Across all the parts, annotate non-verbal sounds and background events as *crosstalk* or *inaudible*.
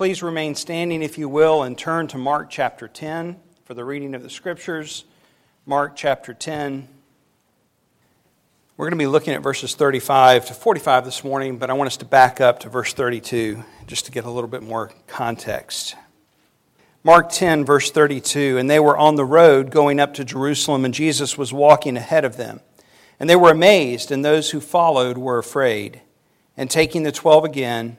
Please remain standing, if you will, and turn to Mark chapter 10 for the reading of the scriptures. Mark chapter 10. We're going to be looking at verses 35 to 45 this morning, but I want us to back up to verse 32 just to get a little bit more context. Mark 10, verse 32 And they were on the road going up to Jerusalem, and Jesus was walking ahead of them. And they were amazed, and those who followed were afraid. And taking the twelve again,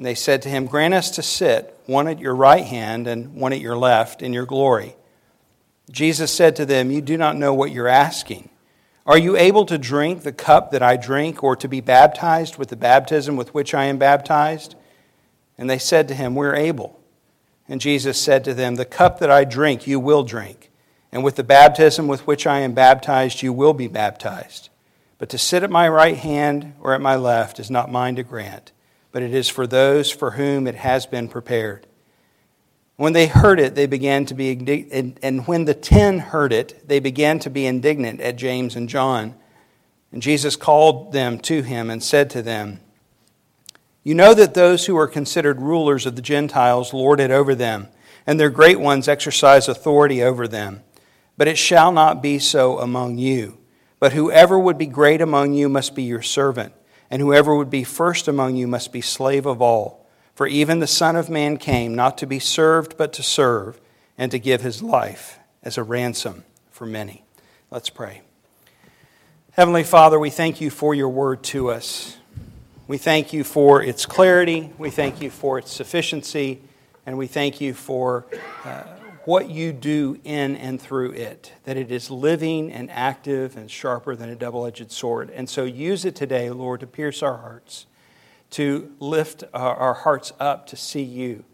And they said to him, Grant us to sit, one at your right hand and one at your left, in your glory. Jesus said to them, You do not know what you're asking. Are you able to drink the cup that I drink, or to be baptized with the baptism with which I am baptized? And they said to him, We're able. And Jesus said to them, The cup that I drink, you will drink, and with the baptism with which I am baptized, you will be baptized. But to sit at my right hand or at my left is not mine to grant, but it is for those for whom it has been prepared. When they heard it, they began to be indignant, and when the ten heard it, they began to be indignant at James and John. And Jesus called them to him and said to them, You know that those who are considered rulers of the Gentiles lord it over them, and their great ones exercise authority over them. But it shall not be so among you. But whoever would be great among you must be your servant, and whoever would be first among you must be slave of all. For even the Son of Man came not to be served, but to serve, and to give his life as a ransom for many. Let's pray. Heavenly Father, we thank you for your word to us. We thank you for its clarity. We thank you for its sufficiency. And we thank you for uh, what you do in and through it, that it is living and active and sharper than a double edged sword. And so use it today, Lord, to pierce our hearts to lift our hearts up to see you,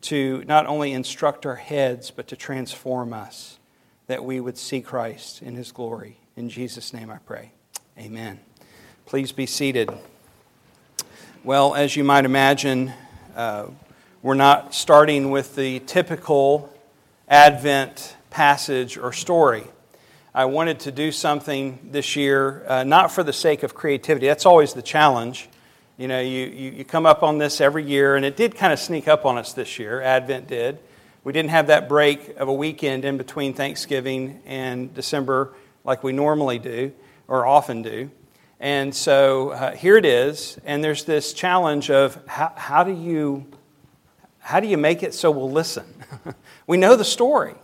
to not only instruct our heads, but to transform us, that we would see Christ in his glory. In Jesus' name I pray. Amen. Please be seated. Well, as you might imagine, uh, we're not starting with the typical Advent passage or story. I wanted to do something this year, uh, not for the sake of creativity, that's always the challenge you know, you, you, you come up on this every year, and it did kind of sneak up on us this year. Advent did. We didn't have that break of a weekend in between Thanksgiving and December like we normally do or often do. And so uh, here it is, and there's this challenge of how, how, do you, how do you make it so we'll listen? *laughs* we know the story.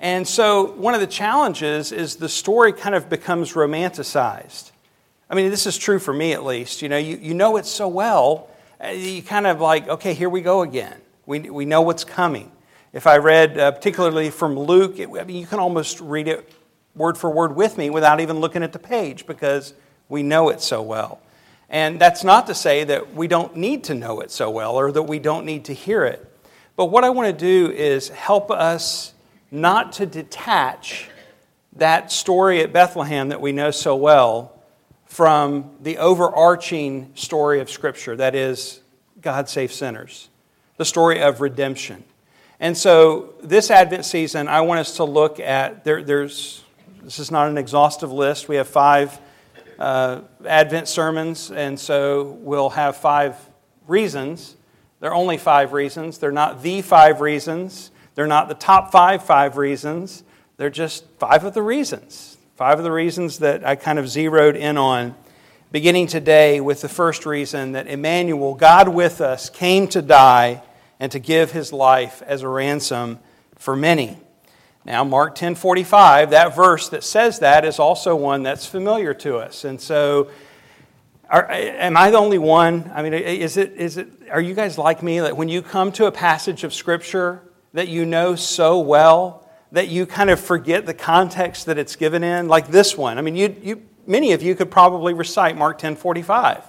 And so one of the challenges is the story kind of becomes romanticized. I mean, this is true for me at least. You know, you, you know it so well, uh, you kind of like, okay, here we go again. We, we know what's coming. If I read uh, particularly from Luke, it, I mean, you can almost read it word for word with me without even looking at the page because we know it so well. And that's not to say that we don't need to know it so well or that we don't need to hear it. But what I want to do is help us not to detach that story at Bethlehem that we know so well from the overarching story of Scripture that is, God saves sinners, the story of redemption. And so, this Advent season, I want us to look at there, there's this is not an exhaustive list. We have five uh, Advent sermons, and so we'll have five reasons. They're only five reasons. They're not the five reasons. They're not the top five five reasons. They're just five of the reasons. Five of the reasons that I kind of zeroed in on, beginning today with the first reason that Immanuel, God with us, came to die and to give his life as a ransom for many. Now, Mark 10:45, that verse that says that is also one that's familiar to us. And so are, am I the only one? I mean, is it, is it, are you guys like me that when you come to a passage of Scripture that you know so well, that you kind of forget the context that it's given in, like this one. I mean, you, you, many of you could probably recite Mark 10 45.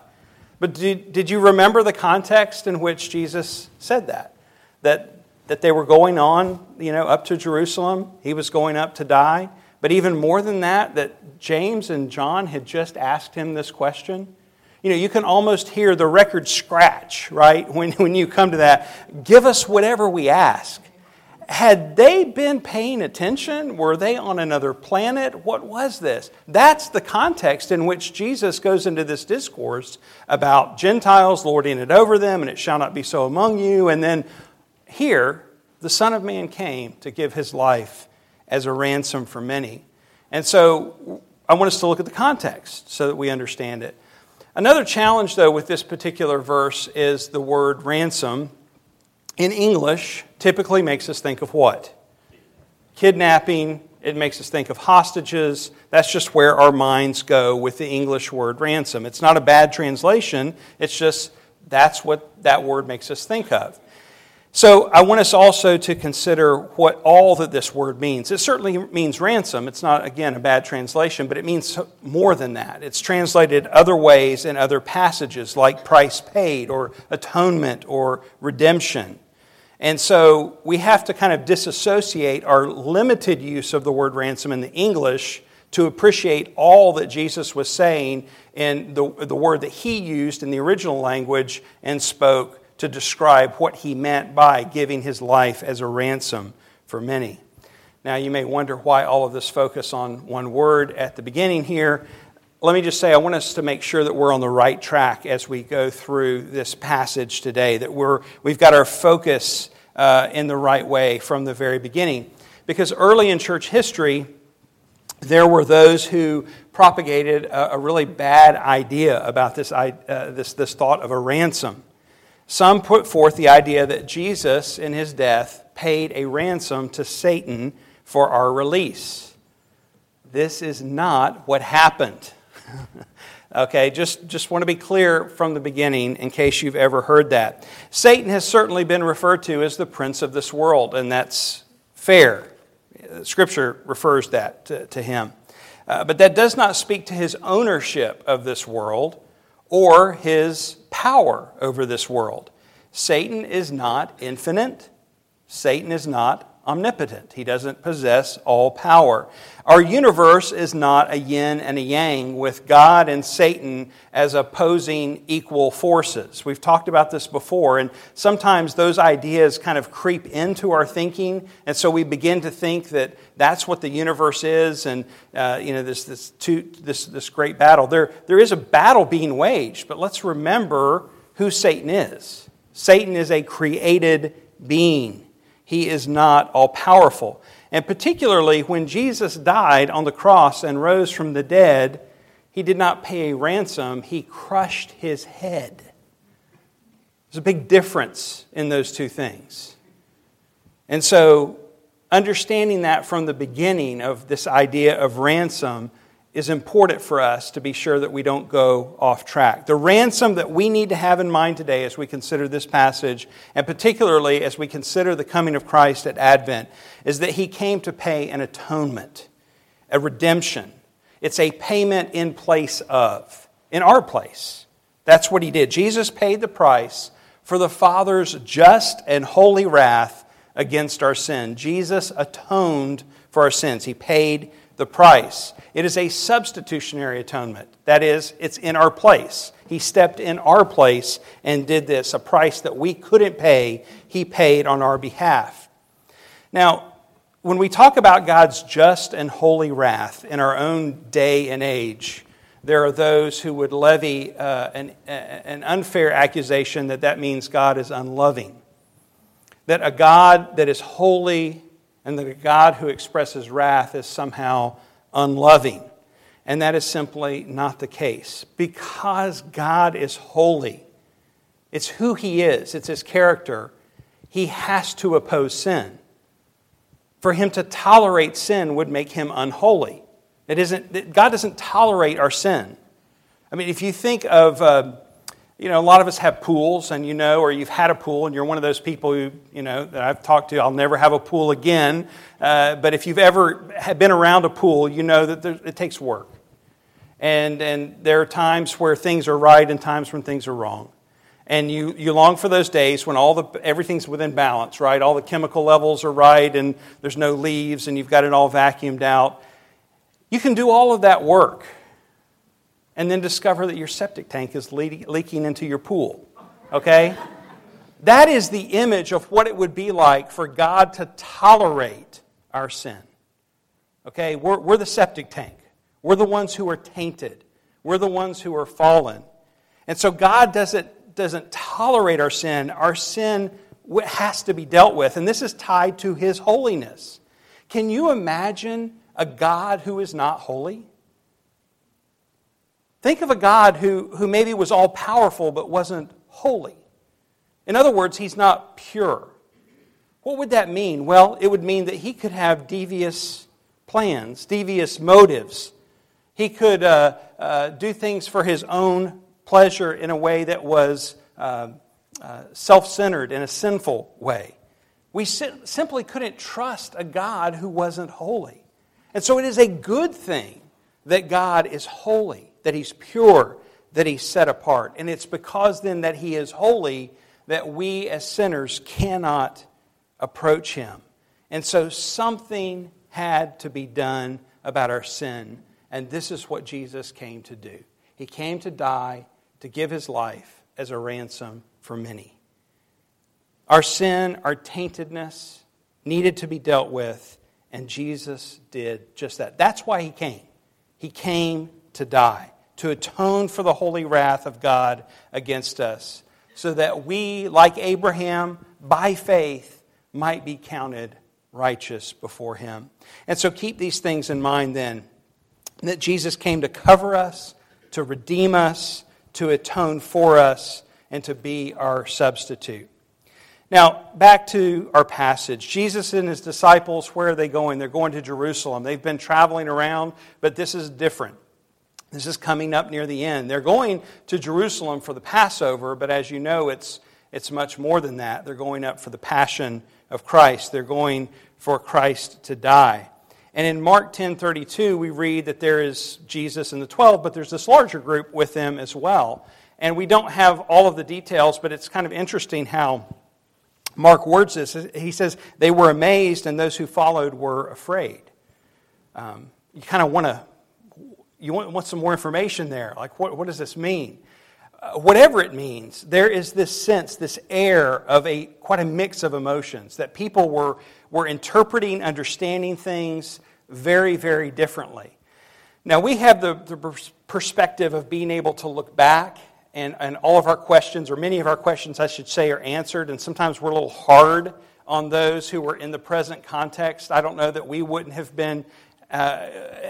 But did, did you remember the context in which Jesus said that? That, that they were going on, you know, up to Jerusalem. He was going up to die. But even more than that, that James and John had just asked him this question. You know, you can almost hear the record scratch, right, *laughs* when, when you come to that. Give us whatever we ask. Had they been paying attention? Were they on another planet? What was this? That's the context in which Jesus goes into this discourse about Gentiles lording it over them, and it shall not be so among you. And then here, the Son of Man came to give his life as a ransom for many. And so I want us to look at the context so that we understand it. Another challenge, though, with this particular verse is the word ransom in English typically makes us think of what? Kidnapping. It makes us think of hostages. That's just where our minds go with the English word ransom. It's not a bad translation, it's just that's what that word makes us think of. So I want us also to consider what all that this word means. It certainly means ransom. It's not, again, a bad translation, but it means more than that. It's translated other ways in other passages, like price paid, or atonement, or redemption. And so we have to kind of disassociate our limited use of the word ransom in the English to appreciate all that Jesus was saying in the, the word that he used in the original language and spoke to describe what he meant by giving his life as a ransom for many. Now, you may wonder why all of this focus on one word at the beginning here. Let me just say, I want us to make sure that we're on the right track as we go through this passage today, that we're, we've got our focus uh, in the right way from the very beginning. Because early in church history, there were those who propagated a, a really bad idea about this, uh, this, this thought of a ransom. Some put forth the idea that Jesus, in his death, paid a ransom to Satan for our release. This is not what happened. *laughs* okay, just, just want to be clear from the beginning in case you've ever heard that. Satan has certainly been referred to as the prince of this world, and that's fair. Scripture refers that to, to him. Uh, but that does not speak to his ownership of this world or his power over this world. Satan is not infinite. Satan is not omnipotent. He doesn't possess all power. Our universe is not a yin and a yang with God and Satan as opposing equal forces. We've talked about this before, and sometimes those ideas kind of creep into our thinking, and so we begin to think that that's what the universe is, and uh, you know this this, two, this this great battle. There there is a battle being waged, but let's remember who Satan is. Satan is a created being. He is not all powerful. And particularly when Jesus died on the cross and rose from the dead, he did not pay a ransom, he crushed his head. There's a big difference in those two things. And so, understanding that from the beginning of this idea of ransom is important for us to be sure that we don't go off track. The ransom that we need to have in mind today as we consider this passage, and particularly as we consider the coming of Christ at Advent, is that he came to pay an atonement, a redemption. It's a payment in place of, in our place. That's what he did. Jesus paid the price for the Father's just and holy wrath against our sin. Jesus atoned for our sins. He paid the price. It is a substitutionary atonement. That is, it's in our place. He stepped in our place and did this, a price that we couldn't pay, He paid on our behalf. Now, when we talk about God's just and holy wrath in our own day and age, there are those who would levy uh, an, an unfair accusation that that means God is unloving. That a God that is holy and that a God who expresses wrath is somehow unloving. And that is simply not the case. Because God is holy, it's who He is, it's His character, He has to oppose sin. For Him to tolerate sin would make Him unholy. It isn't, God doesn't tolerate our sin. I mean, if you think of. Uh, you know, a lot of us have pools, and you know, or you've had a pool, and you're one of those people who, you know, that I've talked to, I'll never have a pool again. Uh, but if you've ever been around a pool, you know that there, it takes work. And, and there are times where things are right and times when things are wrong. And you, you long for those days when all the, everything's within balance, right? All the chemical levels are right and there's no leaves and you've got it all vacuumed out. You can do all of that work and then discover that your septic tank is le- leaking into your pool, okay? that is the image of what it would be like for God to tolerate our sin. Okay, we're, we're the septic tank. We're the ones who are tainted. We're the ones who are fallen. And so God doesn't, doesn't tolerate our sin. Our sin has to be dealt with. And this is tied to His holiness. Can you imagine a God who is not holy? Think of a God who, who maybe was all powerful but wasn't holy. In other words, He's not pure. What would that mean? Well, it would mean that He could have devious plans, devious motives. He could uh, uh, do things for his own pleasure in a way that was uh, uh self centered, in a sinful way. We si- simply couldn't trust a God who wasn't holy. And so it is a good thing that God is holy, that He's pure, that He's set apart. And it's because then that He is holy that we as sinners cannot approach Him. And so something had to be done about our sin. And this is what Jesus came to do. He came to die, to give his life as a ransom for many. Our sin, our taintedness, needed to be dealt with, and Jesus did just that. That's why he came. He came to die, to atone for the holy wrath of God against us, so that we, like Abraham, by faith, might be counted righteous before Him. And so keep these things in mind then that Jesus came to cover us, to redeem us, to atone for us, and to be our substitute. Now, back to our passage. Jesus and his disciples, where are they going? They're going to Jerusalem. They've been traveling around, but this is different. This is coming up near the end. They're going to Jerusalem for the Passover, but as you know, it's, it's much more than that. They're going up for the Passion of Christ. They're going for Christ to die. And in Mark 10:32 we read that there is Jesus and the 12, but there's this larger group with them as well. And we don't have all of the details, but it's kind of interesting how Mark words this. He says they were amazed and those who followed were afraid. Um, you kind of want to you want, want some more information there. Like what, what does this mean? whatever it means, there is this sense, this air of a quite a mix of emotions that people were, were interpreting, understanding things very, very differently. Now, we have the, the perspective of being able to look back, and, and all of our questions, or many of our questions, I should say, are answered, and sometimes we're a little hard on those who were in the present context. I don't know that we wouldn't have been, uh,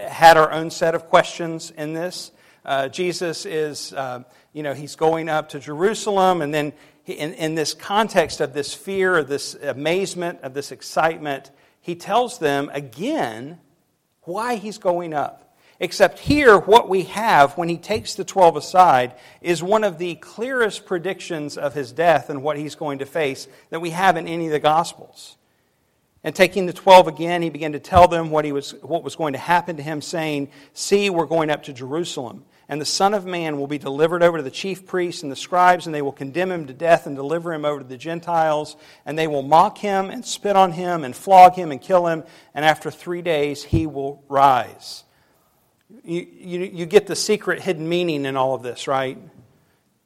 had our own set of questions in this. Uh, Jesus is. Uh, you know, he's going up to Jerusalem, and then in, in this context of this fear, of this amazement, of this excitement, he tells them again why he's going up. Except here, what we have when he takes the 12 aside is one of the clearest predictions of his death and what he's going to face that we have in any of the Gospels. And taking the 12 again, he began to tell them what, he was, what was going to happen to him, saying, See, we're going up to Jerusalem and the Son of Man will be delivered over to the chief priests and the scribes, and they will condemn him to death and deliver him over to the Gentiles. And they will mock him and spit on him and flog him and kill him, and after three days he will rise. You, you, you get the secret hidden meaning in all of this, right?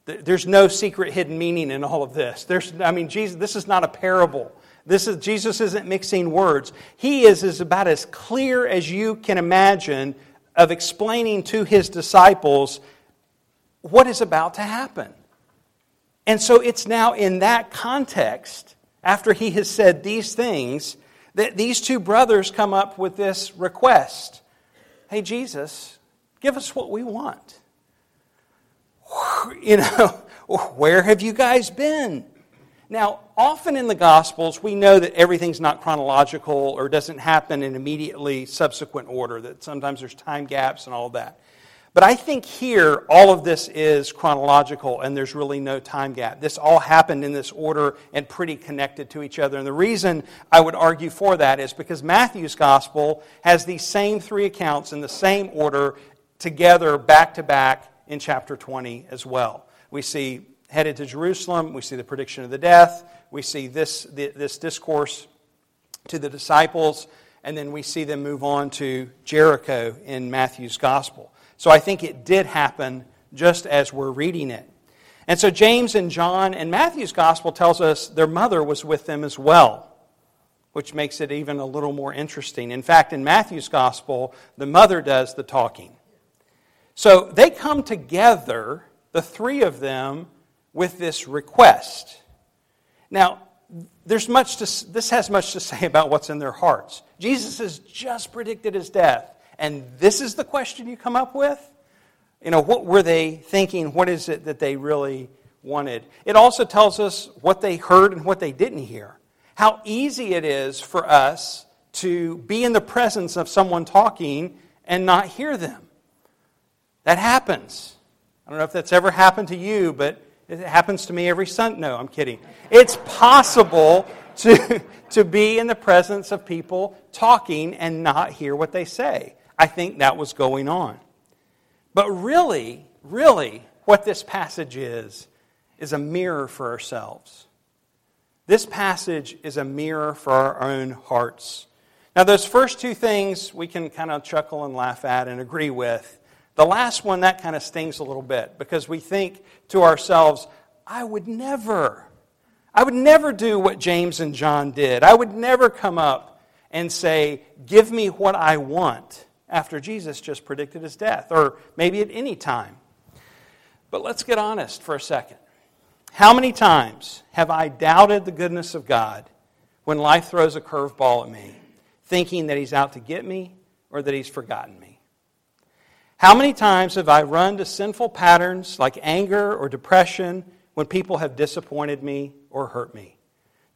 There's no secret hidden meaning in all of this. There's, I mean, Jesus, this is not a parable. This is, Jesus isn't mixing words. He is, is about as clear as you can imagine of explaining to his disciples what is about to happen. And so it's now in that context, after he has said these things, that these two brothers come up with this request Hey, Jesus, give us what we want. *laughs* You know, *laughs* where have you guys been? Now, often in the Gospels, we know that everything's not chronological or doesn't happen in immediately subsequent order, that sometimes there's time gaps and all that. But I think here, all of this is chronological and there's really no time gap. This all happened in this order and pretty connected to each other. And the reason I would argue for that is because Matthew's Gospel has these same three accounts in the same order together back to back in chapter 20 as well. We see headed to Jerusalem, we see the prediction of the death, we see this, this discourse to the disciples, and then we see them move on to Jericho in Matthew's gospel. So I think it did happen just as we're reading it. And so James and John and Matthew's gospel tells us their mother was with them as well, which makes it even a little more interesting. In fact, in Matthew's gospel, the mother does the talking. So they come together, the three of them, with this request. Now, there's much to, this has much to say *laughs* about what's in their hearts. Jesus has just predicted his death, and this is the question you come up with? You know, what were they thinking? What is it that they really wanted? It also tells us what they heard and what they didn't hear. How easy it is for us to be in the presence of someone talking and not hear them. That happens. I don't know if that's ever happened to you, but it happens to me every Sunday. No, I'm kidding. It's possible to, *laughs* to be in the presence of people talking and not hear what they say. I think that was going on. But really, really, what this passage is, is a mirror for ourselves. This passage is a mirror for our own hearts. Now, those first two things we can kind of chuckle and laugh at and agree with. The last one, that kind of stings a little bit because we think to ourselves, I would never, I would never do what James and John did. I would never come up and say, Give me what I want after Jesus just predicted his death, or maybe at any time. But let's get honest for a second. How many times have I doubted the goodness of God when life throws a curveball at me, thinking that He's out to get me or that He's forgotten me? How many times have I run to sinful patterns like anger or depression when people have disappointed me or hurt me?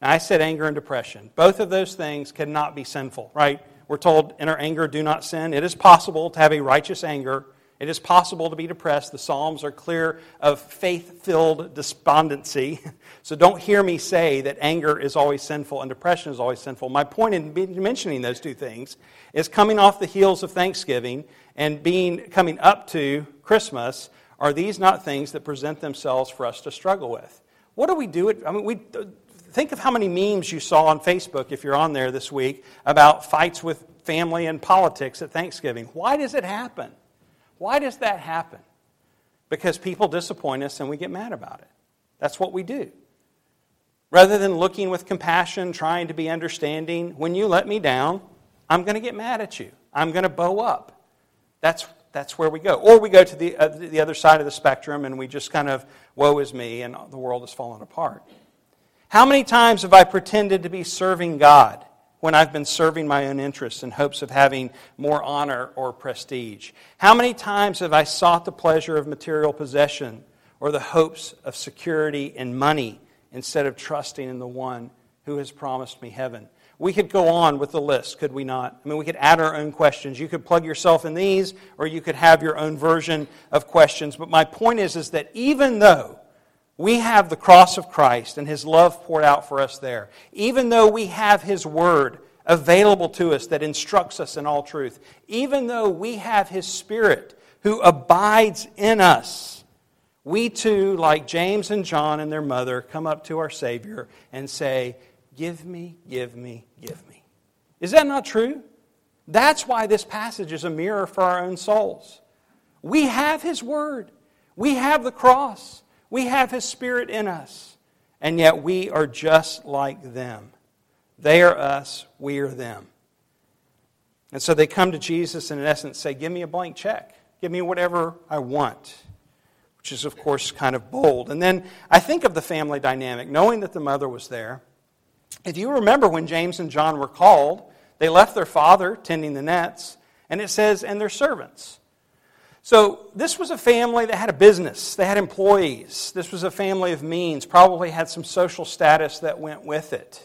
Now, I said anger and depression. Both of those things cannot be sinful, right? We're told in our anger, do not sin. It is possible to have a righteous anger. It is possible to be depressed. The Psalms are clear of faith filled despondency. *laughs* So don't hear me say that anger is always sinful and depression is always sinful. My point in mentioning those two things is coming off the heels of Thanksgiving and being coming up to Christmas, are these not things that present themselves for us to struggle with? What do we do? I mean, we think of how many memes you saw on Facebook if you're on there this week about fights with family and politics at Thanksgiving. Why does it happen? Why does that happen? Because people disappoint us and we get mad about it. That's what we do. Rather than looking with compassion, trying to be understanding, when you let me down, I'm going to get mad at you. I'm going to bow up. That's, that's where we go. Or we go to the, uh, the other side of the spectrum and we just kind of, woe is me, and the world is falling apart. How many times have I pretended to be serving God when I've been serving my own interests in hopes of having more honor or prestige? How many times have I sought the pleasure of material possession or the hopes of security and money instead of trusting in the one who has promised me heaven? We could go on with the list, could we not? I mean, we could add our own questions. You could plug yourself in these, or you could have your own version of questions. But my point is, is that even though we have the cross of Christ and His love poured out for us there, even though we have His Word available to us that instructs us in all truth, even though we have His Spirit who abides in us, we too, like James and John and their mother, come up to our Savior and say, Give me, give me, give me. Is that not true? That's why this passage is a mirror for our own souls. We have His Word, we have the cross, we have His Spirit in us, and yet we are just like them. They are us, we are them. And so they come to Jesus and, in essence, say, Give me a blank check. Give me whatever I want, which is, of course, kind of bold. And then I think of the family dynamic, knowing that the mother was there. If you remember when James and John were called, they left their father tending the nets, and it says, and their servants. So, this was a family that had a business. They had employees. This was a family of means, probably had some social status that went with it.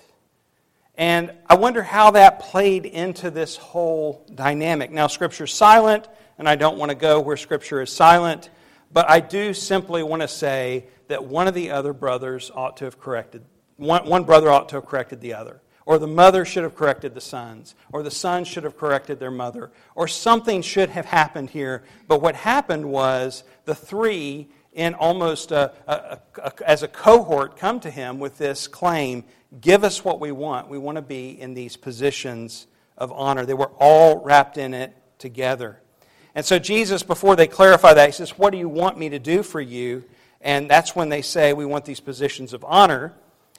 And I wonder how that played into this whole dynamic. Now, Scripture's silent, and I don't want to go where Scripture is silent, but I do simply want to say that one of the other brothers ought to have corrected one, one brother ought to have corrected the other. Or the mother should have corrected the sons, or the sons should have corrected their mother, or something should have happened here. But what happened was the three, in almost a, a, a, as a cohort, come to him with this claim Give us what we want. We want to be in these positions of honor. They were all wrapped in it together. And so, Jesus, before they clarify that, he says, What do you want me to do for you? And that's when they say, We want these positions of honor.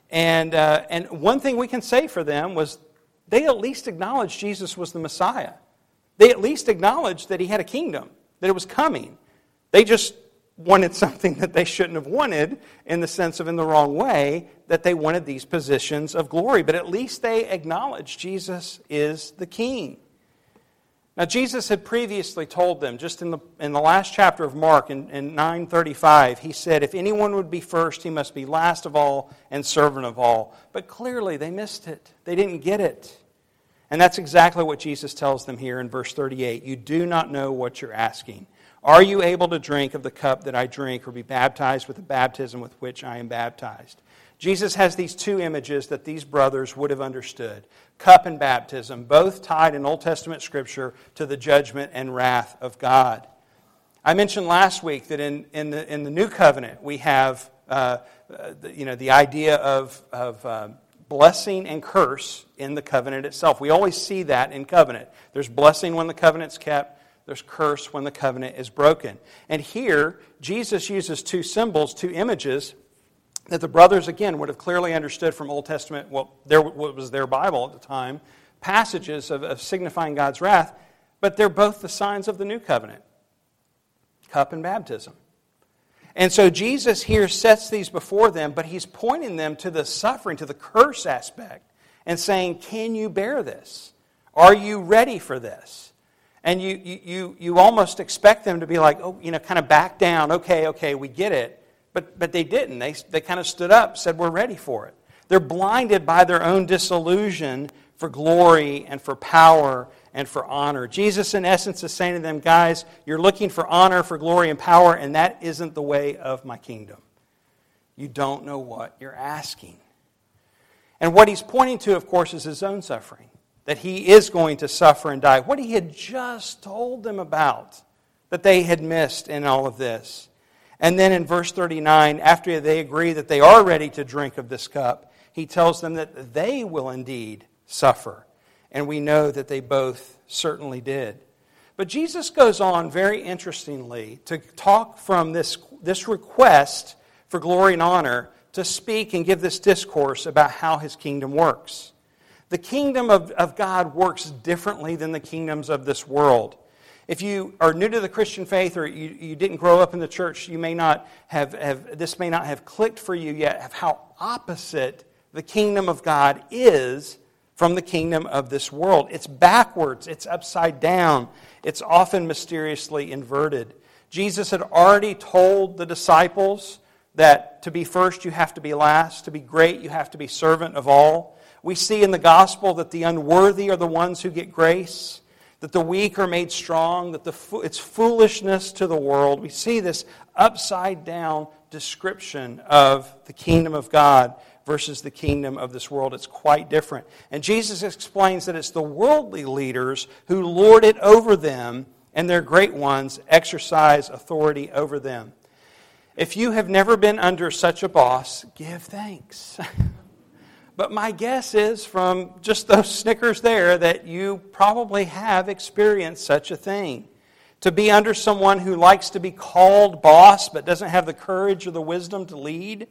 And, uh, and one thing we can say for them was they at least acknowledged Jesus was the Messiah. They at least acknowledged that he had a kingdom, that it was coming. They just wanted *laughs* something that they shouldn't have wanted in the sense of in the wrong way, that they wanted these positions of glory. But at least they acknowledged Jesus is the king. Now, Jesus had previously told them, just in the, in the last chapter of Mark, in, in 935, he said, If anyone would be first, he must be last of all and servant of all. But clearly, they missed it. They didn't get it. And that's exactly what Jesus tells them here in verse 38. You do not know what you're asking. Are you able to drink of the cup that I drink, or be baptized with the baptism with which I am baptized? Jesus has these two images that these brothers would have understood cup and baptism, both tied in Old Testament scripture to the judgment and wrath of God. I mentioned last week that in, in, the, in the new covenant we have uh, the, you know, the idea of, of uh, blessing and curse in the covenant itself. We always see that in covenant. There's blessing when the covenant's kept, there's curse when the covenant is broken. And here, Jesus uses two symbols, two images that the brothers, again, would have clearly understood from Old Testament, well, there, what was their Bible at the time, passages of, of signifying God's wrath, but they're both the signs of the new covenant cup and baptism. And so Jesus here sets these before them, but he's pointing them to the suffering, to the curse aspect, and saying, Can you bear this? Are you ready for this? And you, you, you almost expect them to be like, oh, you know, kind of back down. Okay, okay, we get it. But, but they didn't. They, they kind of stood up, said, We're ready for it. They're blinded by their own disillusion for glory and for power and for honor. Jesus, in essence, is saying to them, Guys, you're looking for honor, for glory, and power, and that isn't the way of my kingdom. You don't know what you're asking. And what he's pointing to, of course, is his own suffering that he is going to suffer and die. What he had just told them about that they had missed in all of this. And then in verse 39, after they agree that they are ready to drink of this cup, he tells them that they will indeed suffer. And we know that they both certainly did. But Jesus goes on very interestingly to talk from this, this request for glory and honor to speak and give this discourse about how his kingdom works. The kingdom of, of God works differently than the kingdoms of this world. If you are new to the Christian faith or you, you didn't grow up in the church, you may not have, have, this may not have clicked for you yet of how opposite the kingdom of God is from the kingdom of this world. It's backwards, it's upside down, it's often mysteriously inverted. Jesus had already told the disciples that to be first, you have to be last, to be great, you have to be servant of all. We see in the gospel that the unworthy are the ones who get grace that the weak are made strong, that the, it's foolishness to the world. We see this upside down description of the kingdom of God versus the kingdom of this world. It's quite different. And Jesus explains that it's the worldly leaders who lord it over them, and their great ones exercise authority over them. If you have never been under such a boss, give thanks. *laughs* But my guess is from just those snickers there that you probably have experienced such a thing. To be under someone who likes to be called boss but doesn't have the courage or the wisdom to lead,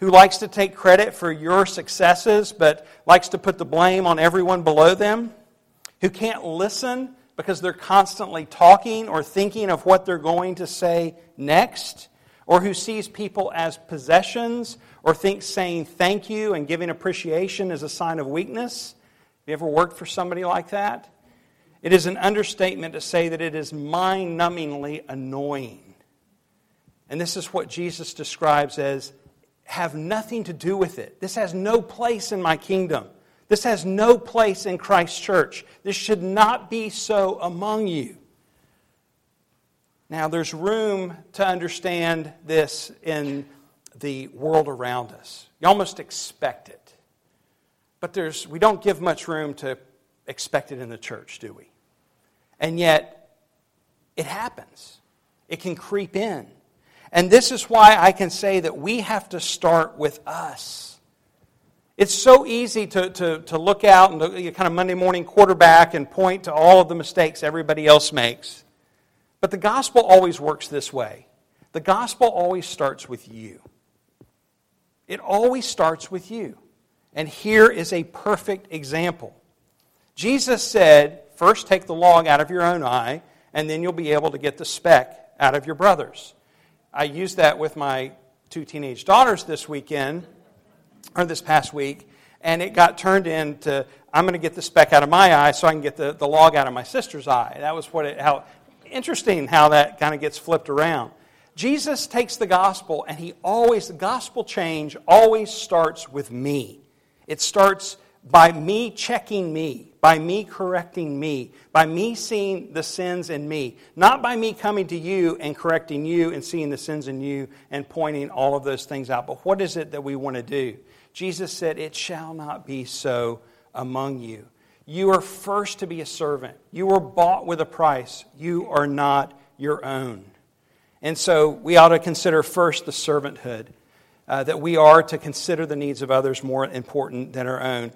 who likes to take credit for your successes but likes to put the blame on everyone below them, who can't listen because they're constantly talking or thinking of what they're going to say next or who sees people as possessions, or thinks saying thank you and giving appreciation is a sign of weakness. Have you ever worked for somebody like that? It is an understatement to say that it is mind numbingly annoying. And this is what Jesus describes as have nothing to do with it. This has no place in my kingdom. This has no place in Christ's church. This should not be so among you. Now, there's room to understand this in the world around us. You almost expect it. but there's, we don't give much room to expect it in the church, do we? And yet, it happens. It can creep in. And this is why I can say that we have to start with us. It's so easy to, to, to look out and to, kind of Monday morning quarterback and point to all of the mistakes everybody else makes. But the gospel always works this way the gospel always starts with you. It always starts with you. And here is a perfect example. Jesus said, First take the log out of your own eye, and then you'll be able to get the speck out of your brother's. I used that with my two teenage daughters this weekend, or this past week, and it got turned into I'm going to get the speck out of my eye so I can get the, the log out of my sister's eye. That was what it, how interesting how that kind of gets flipped around. Jesus takes the gospel, and he always, the gospel change always starts with me. It starts by me checking me, by me correcting me, by me seeing the sins in me, not by me coming to you and correcting you and seeing the sins in you and pointing all of those things out. But what is it that we want to do? Jesus said, It shall not be so among you. You are first to be a servant. You were bought with a price. You are not your own. And so we ought to consider first the servanthood, uh, that we are to consider the needs of others more important than our own.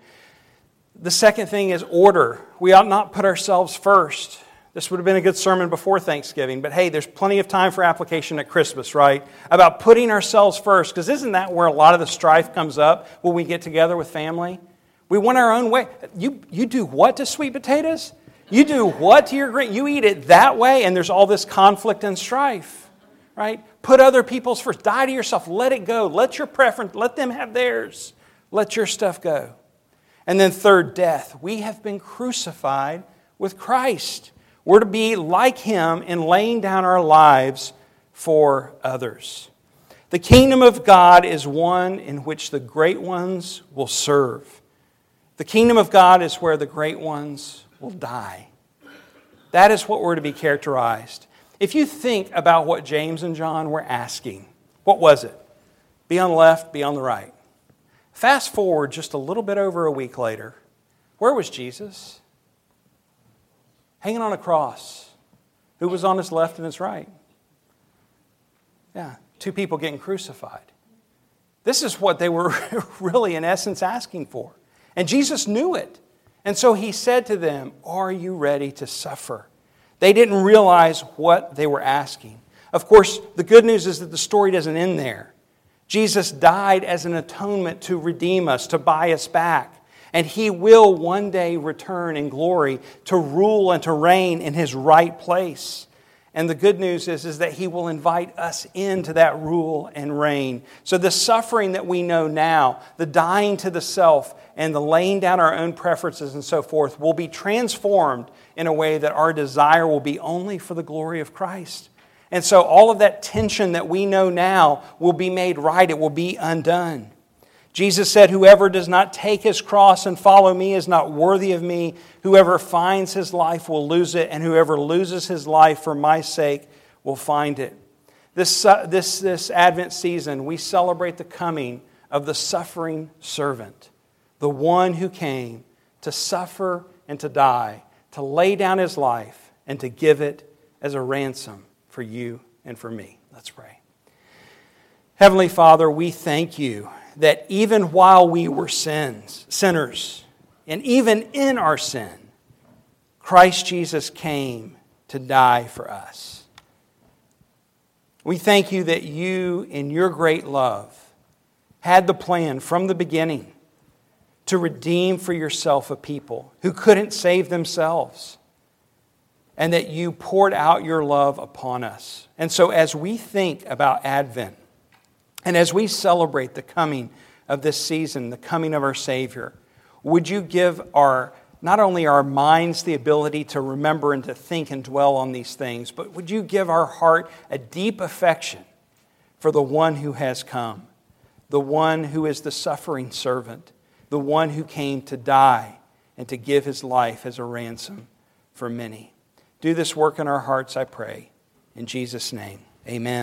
The second thing is order. We ought not put ourselves first. This would have been a good sermon before Thanksgiving, but hey, there's plenty of time for application at Christmas, right? About putting ourselves first, because isn't that where a lot of the strife comes up when we get together with family? We want our own way. You, you do what to sweet potatoes? You do what to your grain? You eat it that way, and there's all this conflict and strife right? Put other people's first. Die to yourself. Let it go. Let your preference, let them have theirs. Let your stuff go. And then, third, death. We have been crucified with Christ. We're to be like him in laying down our lives for others. The kingdom of God is one in which the great ones will serve. The kingdom of God is where the great ones will die. That is what we're to be characterized. If you think about what James and John were asking, what was it? Be on the left, be on the right. Fast forward just a little bit over a week later. Where was Jesus? Hanging on a cross. Who was on his left and his right? Yeah, two people getting crucified. This is what they were *laughs* really, in essence, asking for. And Jesus knew it. And so he said to them, Are you ready to suffer? They didn't realize what they were asking. Of course, the good news is that the story doesn't end there. Jesus died as an atonement to redeem us, to buy us back. And he will one day return in glory to rule and to reign in his right place. And the good news is, is that he will invite us into that rule and reign. So the suffering that we know now, the dying to the self, and the laying down our own preferences and so forth will be transformed in a way that our desire will be only for the glory of Christ. And so all of that tension that we know now will be made right, it will be undone. Jesus said, Whoever does not take his cross and follow me is not worthy of me. Whoever finds his life will lose it, and whoever loses his life for my sake will find it. This, uh, this, this Advent season, we celebrate the coming of the suffering servant the one who came to suffer and to die, to lay down his life and to give it as a ransom for you and for me. Let's pray. Heavenly Father, we thank you that even while we were sins, sinners, and even in our sin, Christ Jesus came to die for us. We thank you that you, in your great love, had the plan from the beginning to redeem for yourself a people who couldn't save themselves, and that you poured out your love upon us. And so, as we think about Advent, and as we celebrate the coming of this season, the coming of our Savior, would you give our not only our minds the ability to remember and to think and dwell on these things, but would you give our heart a deep affection for the one who has come, the one who is the suffering servant, the one who came to die and to give his life as a ransom for many. Do this work in our hearts, I pray. In Jesus' name, amen.